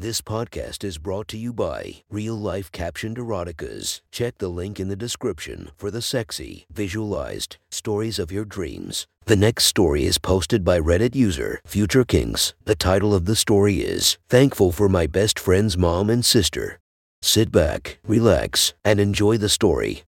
This podcast is brought to you by Real Life Captioned Eroticas. Check the link in the description for the sexy, visualized stories of your dreams. The next story is posted by Reddit user Future Kings. The title of the story is Thankful for My Best Friend's Mom and Sister. Sit back, relax, and enjoy the story.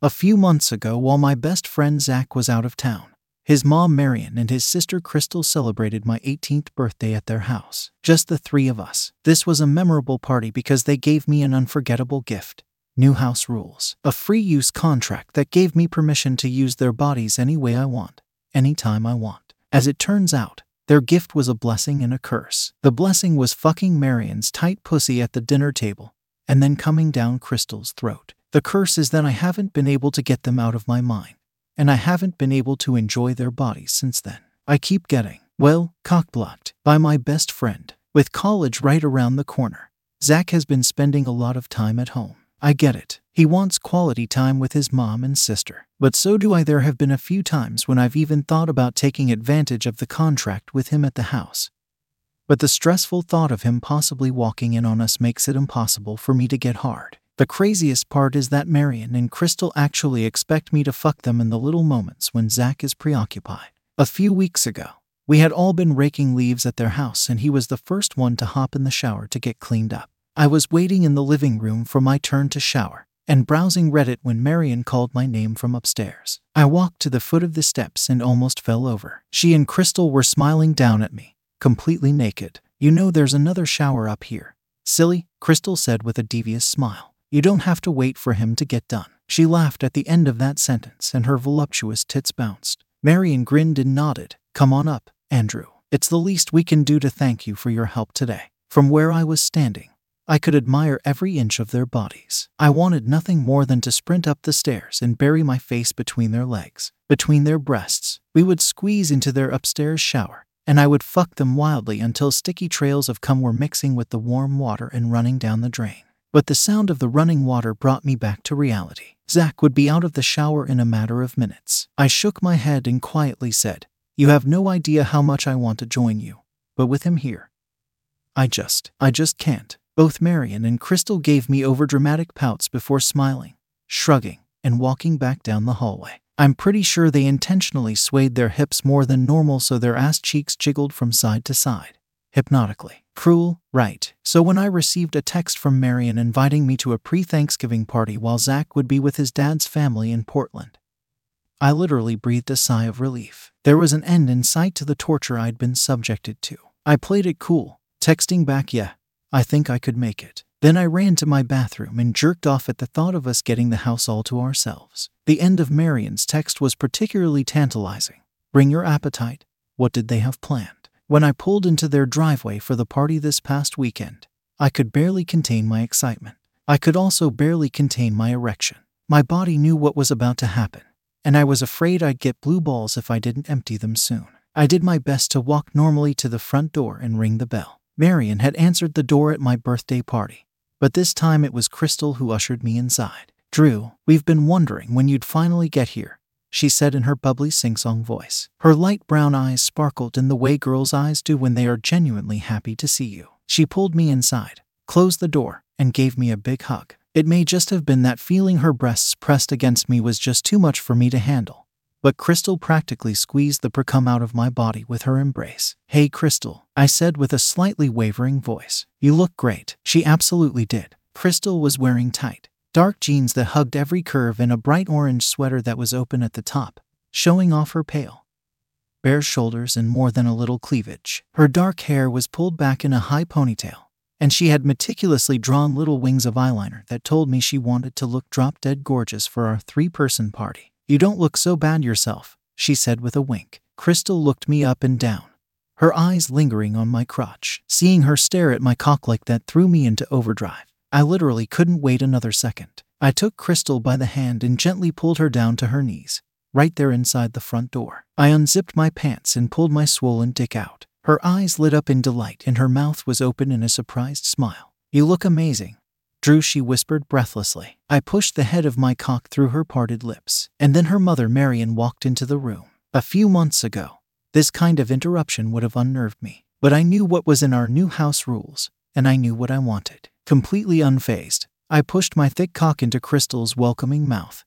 A few months ago, while my best friend Zach was out of town, his mom Marion and his sister Crystal celebrated my 18th birthday at their house. Just the three of us. This was a memorable party because they gave me an unforgettable gift new house rules, a free use contract that gave me permission to use their bodies any way I want, anytime I want. As it turns out, their gift was a blessing and a curse. The blessing was fucking Marion's tight pussy at the dinner table and then coming down Crystal's throat. The curse is that I haven't been able to get them out of my mind and I haven't been able to enjoy their bodies since then. I keep getting, well, cockblocked by my best friend. With college right around the corner, Zach has been spending a lot of time at home. I get it. He wants quality time with his mom and sister. But so do I. There have been a few times when I've even thought about taking advantage of the contract with him at the house. But the stressful thought of him possibly walking in on us makes it impossible for me to get hard. The craziest part is that Marion and Crystal actually expect me to fuck them in the little moments when Zach is preoccupied. A few weeks ago, we had all been raking leaves at their house, and he was the first one to hop in the shower to get cleaned up. I was waiting in the living room for my turn to shower and browsing Reddit when Marion called my name from upstairs. I walked to the foot of the steps and almost fell over. She and Crystal were smiling down at me, completely naked. You know, there's another shower up here. Silly, Crystal said with a devious smile. You don't have to wait for him to get done. She laughed at the end of that sentence and her voluptuous tits bounced. Marion grinned and nodded. Come on up, Andrew. It's the least we can do to thank you for your help today. From where I was standing, I could admire every inch of their bodies. I wanted nothing more than to sprint up the stairs and bury my face between their legs, between their breasts. We would squeeze into their upstairs shower, and I would fuck them wildly until sticky trails of cum were mixing with the warm water and running down the drain. But the sound of the running water brought me back to reality. Zach would be out of the shower in a matter of minutes. I shook my head and quietly said, You have no idea how much I want to join you, but with him here, I just, I just can't. Both Marion and Crystal gave me overdramatic pouts before smiling, shrugging, and walking back down the hallway. I'm pretty sure they intentionally swayed their hips more than normal so their ass cheeks jiggled from side to side, hypnotically. Cruel, right? So when I received a text from Marion inviting me to a pre Thanksgiving party while Zach would be with his dad's family in Portland, I literally breathed a sigh of relief. There was an end in sight to the torture I'd been subjected to. I played it cool, texting back, yeah, I think I could make it. Then I ran to my bathroom and jerked off at the thought of us getting the house all to ourselves. The end of Marion's text was particularly tantalizing. Bring your appetite. What did they have planned? When I pulled into their driveway for the party this past weekend, I could barely contain my excitement. I could also barely contain my erection. My body knew what was about to happen, and I was afraid I'd get blue balls if I didn't empty them soon. I did my best to walk normally to the front door and ring the bell. Marion had answered the door at my birthday party, but this time it was Crystal who ushered me inside. Drew, we've been wondering when you'd finally get here, she said in her bubbly sing song voice. Her light brown eyes sparkled in the way girls' eyes do when they are genuinely happy to see you. She pulled me inside, closed the door, and gave me a big hug. It may just have been that feeling her breasts pressed against me was just too much for me to handle. But Crystal practically squeezed the precum out of my body with her embrace. Hey, Crystal, I said with a slightly wavering voice. You look great. She absolutely did. Crystal was wearing tight, dark jeans that hugged every curve and a bright orange sweater that was open at the top, showing off her pale, bare shoulders and more than a little cleavage. Her dark hair was pulled back in a high ponytail, and she had meticulously drawn little wings of eyeliner that told me she wanted to look drop dead gorgeous for our three person party. You don't look so bad yourself, she said with a wink. Crystal looked me up and down, her eyes lingering on my crotch. Seeing her stare at my cock like that threw me into overdrive. I literally couldn't wait another second. I took Crystal by the hand and gently pulled her down to her knees, right there inside the front door. I unzipped my pants and pulled my swollen dick out. Her eyes lit up in delight and her mouth was open in a surprised smile. You look amazing, Drew, she whispered breathlessly. I pushed the head of my cock through her parted lips, and then her mother, Marion, walked into the room. A few months ago, this kind of interruption would have unnerved me. But I knew what was in our new house rules, and I knew what I wanted. Completely unfazed, I pushed my thick cock into Crystal's welcoming mouth.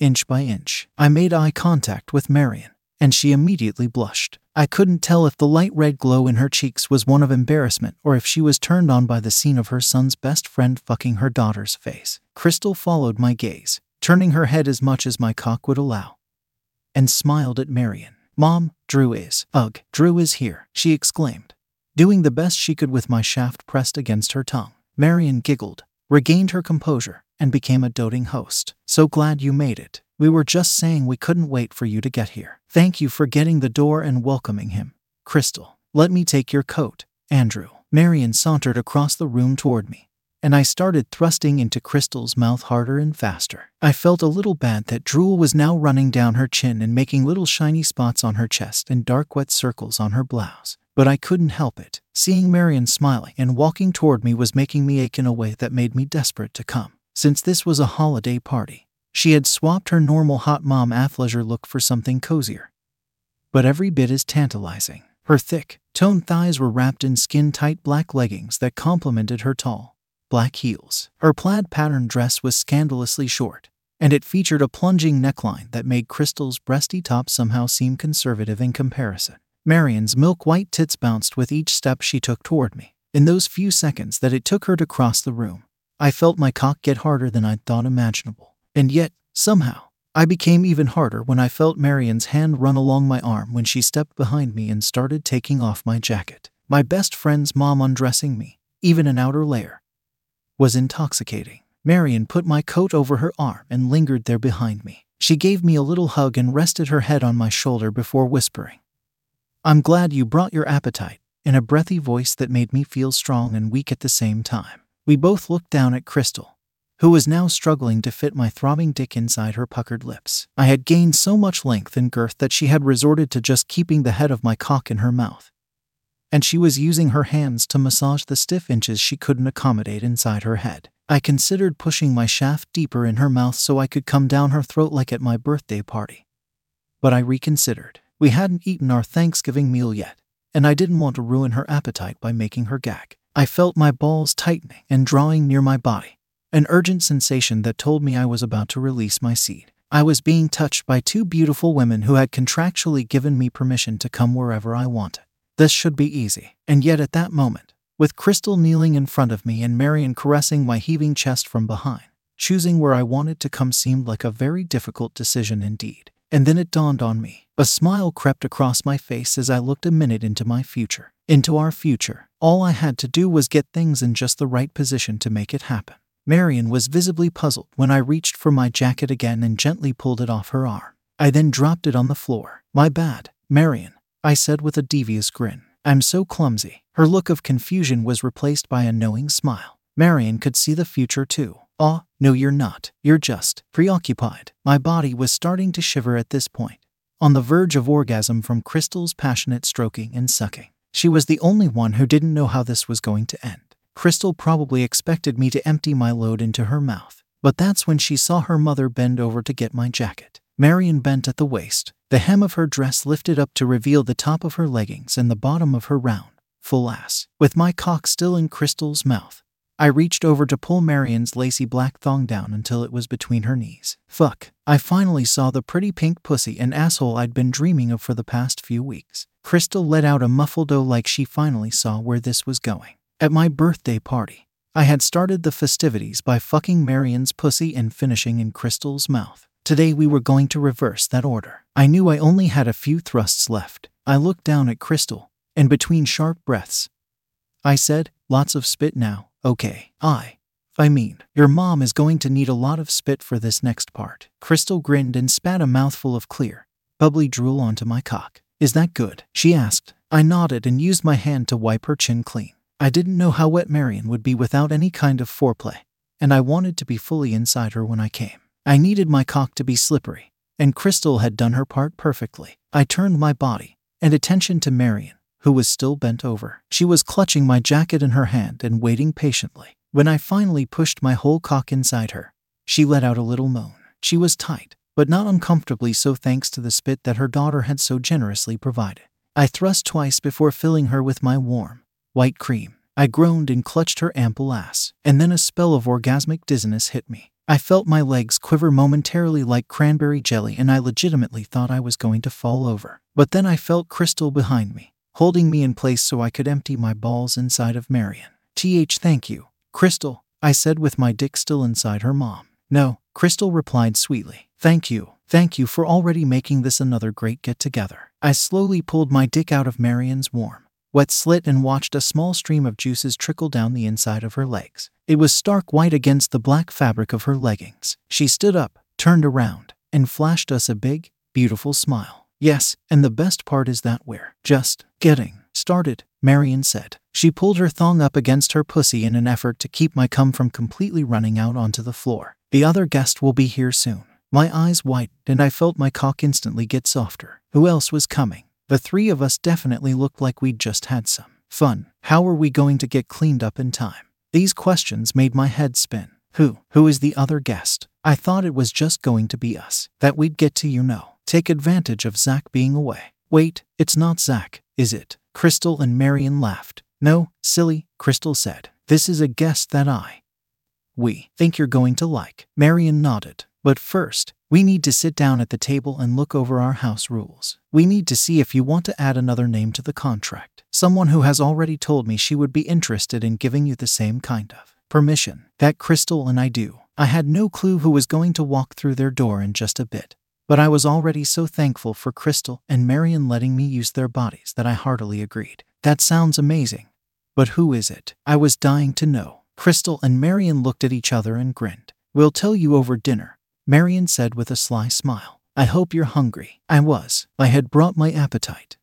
Inch by inch, I made eye contact with Marion, and she immediately blushed. I couldn't tell if the light red glow in her cheeks was one of embarrassment or if she was turned on by the scene of her son's best friend fucking her daughter's face. Crystal followed my gaze, turning her head as much as my cock would allow, and smiled at Marion. Mom, Drew is. Ugh, Drew is here, she exclaimed, doing the best she could with my shaft pressed against her tongue. Marion giggled, regained her composure, and became a doting host. So glad you made it. We were just saying we couldn't wait for you to get here. Thank you for getting the door and welcoming him. Crystal, let me take your coat. Andrew. Marion sauntered across the room toward me, and I started thrusting into Crystal's mouth harder and faster. I felt a little bad that drool was now running down her chin and making little shiny spots on her chest and dark wet circles on her blouse. But I couldn't help it. Seeing Marion smiling and walking toward me was making me ache in a way that made me desperate to come. Since this was a holiday party, she had swapped her normal hot mom athleisure look for something cozier. But every bit as tantalizing. Her thick, toned thighs were wrapped in skin tight black leggings that complemented her tall, black heels. Her plaid pattern dress was scandalously short, and it featured a plunging neckline that made Crystal's breasty top somehow seem conservative in comparison. Marion's milk white tits bounced with each step she took toward me. In those few seconds that it took her to cross the room, I felt my cock get harder than I'd thought imaginable. And yet, somehow, I became even harder when I felt Marion's hand run along my arm when she stepped behind me and started taking off my jacket. My best friend's mom undressing me, even an outer layer, was intoxicating. Marion put my coat over her arm and lingered there behind me. She gave me a little hug and rested her head on my shoulder before whispering, I'm glad you brought your appetite, in a breathy voice that made me feel strong and weak at the same time. We both looked down at Crystal, who was now struggling to fit my throbbing dick inside her puckered lips. I had gained so much length and girth that she had resorted to just keeping the head of my cock in her mouth. And she was using her hands to massage the stiff inches she couldn't accommodate inside her head. I considered pushing my shaft deeper in her mouth so I could come down her throat like at my birthday party. But I reconsidered. We hadn't eaten our Thanksgiving meal yet, and I didn't want to ruin her appetite by making her gag. I felt my balls tightening and drawing near my body, an urgent sensation that told me I was about to release my seed. I was being touched by two beautiful women who had contractually given me permission to come wherever I wanted. This should be easy. And yet, at that moment, with Crystal kneeling in front of me and Marion caressing my heaving chest from behind, choosing where I wanted to come seemed like a very difficult decision indeed. And then it dawned on me. A smile crept across my face as I looked a minute into my future. Into our future. All I had to do was get things in just the right position to make it happen. Marion was visibly puzzled when I reached for my jacket again and gently pulled it off her arm. I then dropped it on the floor. My bad, Marion, I said with a devious grin. I'm so clumsy. Her look of confusion was replaced by a knowing smile. Marion could see the future too. Ah, no, you're not. You're just preoccupied. My body was starting to shiver at this point, on the verge of orgasm from Crystal's passionate stroking and sucking. She was the only one who didn't know how this was going to end. Crystal probably expected me to empty my load into her mouth, but that's when she saw her mother bend over to get my jacket. Marion bent at the waist, the hem of her dress lifted up to reveal the top of her leggings and the bottom of her round, full ass. With my cock still in Crystal's mouth, I reached over to pull Marion's lacy black thong down until it was between her knees. Fuck. I finally saw the pretty pink pussy and asshole I'd been dreaming of for the past few weeks. Crystal let out a muffled oh like she finally saw where this was going. At my birthday party, I had started the festivities by fucking Marion's pussy and finishing in Crystal's mouth. Today we were going to reverse that order. I knew I only had a few thrusts left. I looked down at Crystal, and between sharp breaths, I said, Lots of spit now, okay. I. I mean, your mom is going to need a lot of spit for this next part. Crystal grinned and spat a mouthful of clear, bubbly drool onto my cock. Is that good? She asked. I nodded and used my hand to wipe her chin clean. I didn't know how wet Marion would be without any kind of foreplay, and I wanted to be fully inside her when I came. I needed my cock to be slippery, and Crystal had done her part perfectly. I turned my body and attention to Marion, who was still bent over. She was clutching my jacket in her hand and waiting patiently. When I finally pushed my whole cock inside her, she let out a little moan. She was tight, but not uncomfortably so thanks to the spit that her daughter had so generously provided. I thrust twice before filling her with my warm, white cream. I groaned and clutched her ample ass, and then a spell of orgasmic dizziness hit me. I felt my legs quiver momentarily like cranberry jelly, and I legitimately thought I was going to fall over. But then I felt Crystal behind me, holding me in place so I could empty my balls inside of Marion. TH, thank you. Crystal, I said with my dick still inside her mom. No, Crystal replied sweetly. Thank you. Thank you for already making this another great get together. I slowly pulled my dick out of Marion's warm, wet slit and watched a small stream of juices trickle down the inside of her legs. It was stark white against the black fabric of her leggings. She stood up, turned around, and flashed us a big, beautiful smile. Yes, and the best part is that we're just getting started, Marion said. She pulled her thong up against her pussy in an effort to keep my cum from completely running out onto the floor. The other guest will be here soon. My eyes widened and I felt my cock instantly get softer. Who else was coming? The three of us definitely looked like we'd just had some fun. How were we going to get cleaned up in time? These questions made my head spin. Who? Who is the other guest? I thought it was just going to be us. That we'd get to, you know, take advantage of Zach being away. Wait, it's not Zach, is it? Crystal and Marion laughed. No, silly, Crystal said. This is a guest that I. We think you're going to like. Marion nodded. But first, we need to sit down at the table and look over our house rules. We need to see if you want to add another name to the contract. Someone who has already told me she would be interested in giving you the same kind of permission that Crystal and I do. I had no clue who was going to walk through their door in just a bit. But I was already so thankful for Crystal and Marion letting me use their bodies that I heartily agreed. That sounds amazing. But who is it? I was dying to know. Crystal and Marion looked at each other and grinned. We'll tell you over dinner, Marion said with a sly smile. I hope you're hungry. I was. I had brought my appetite.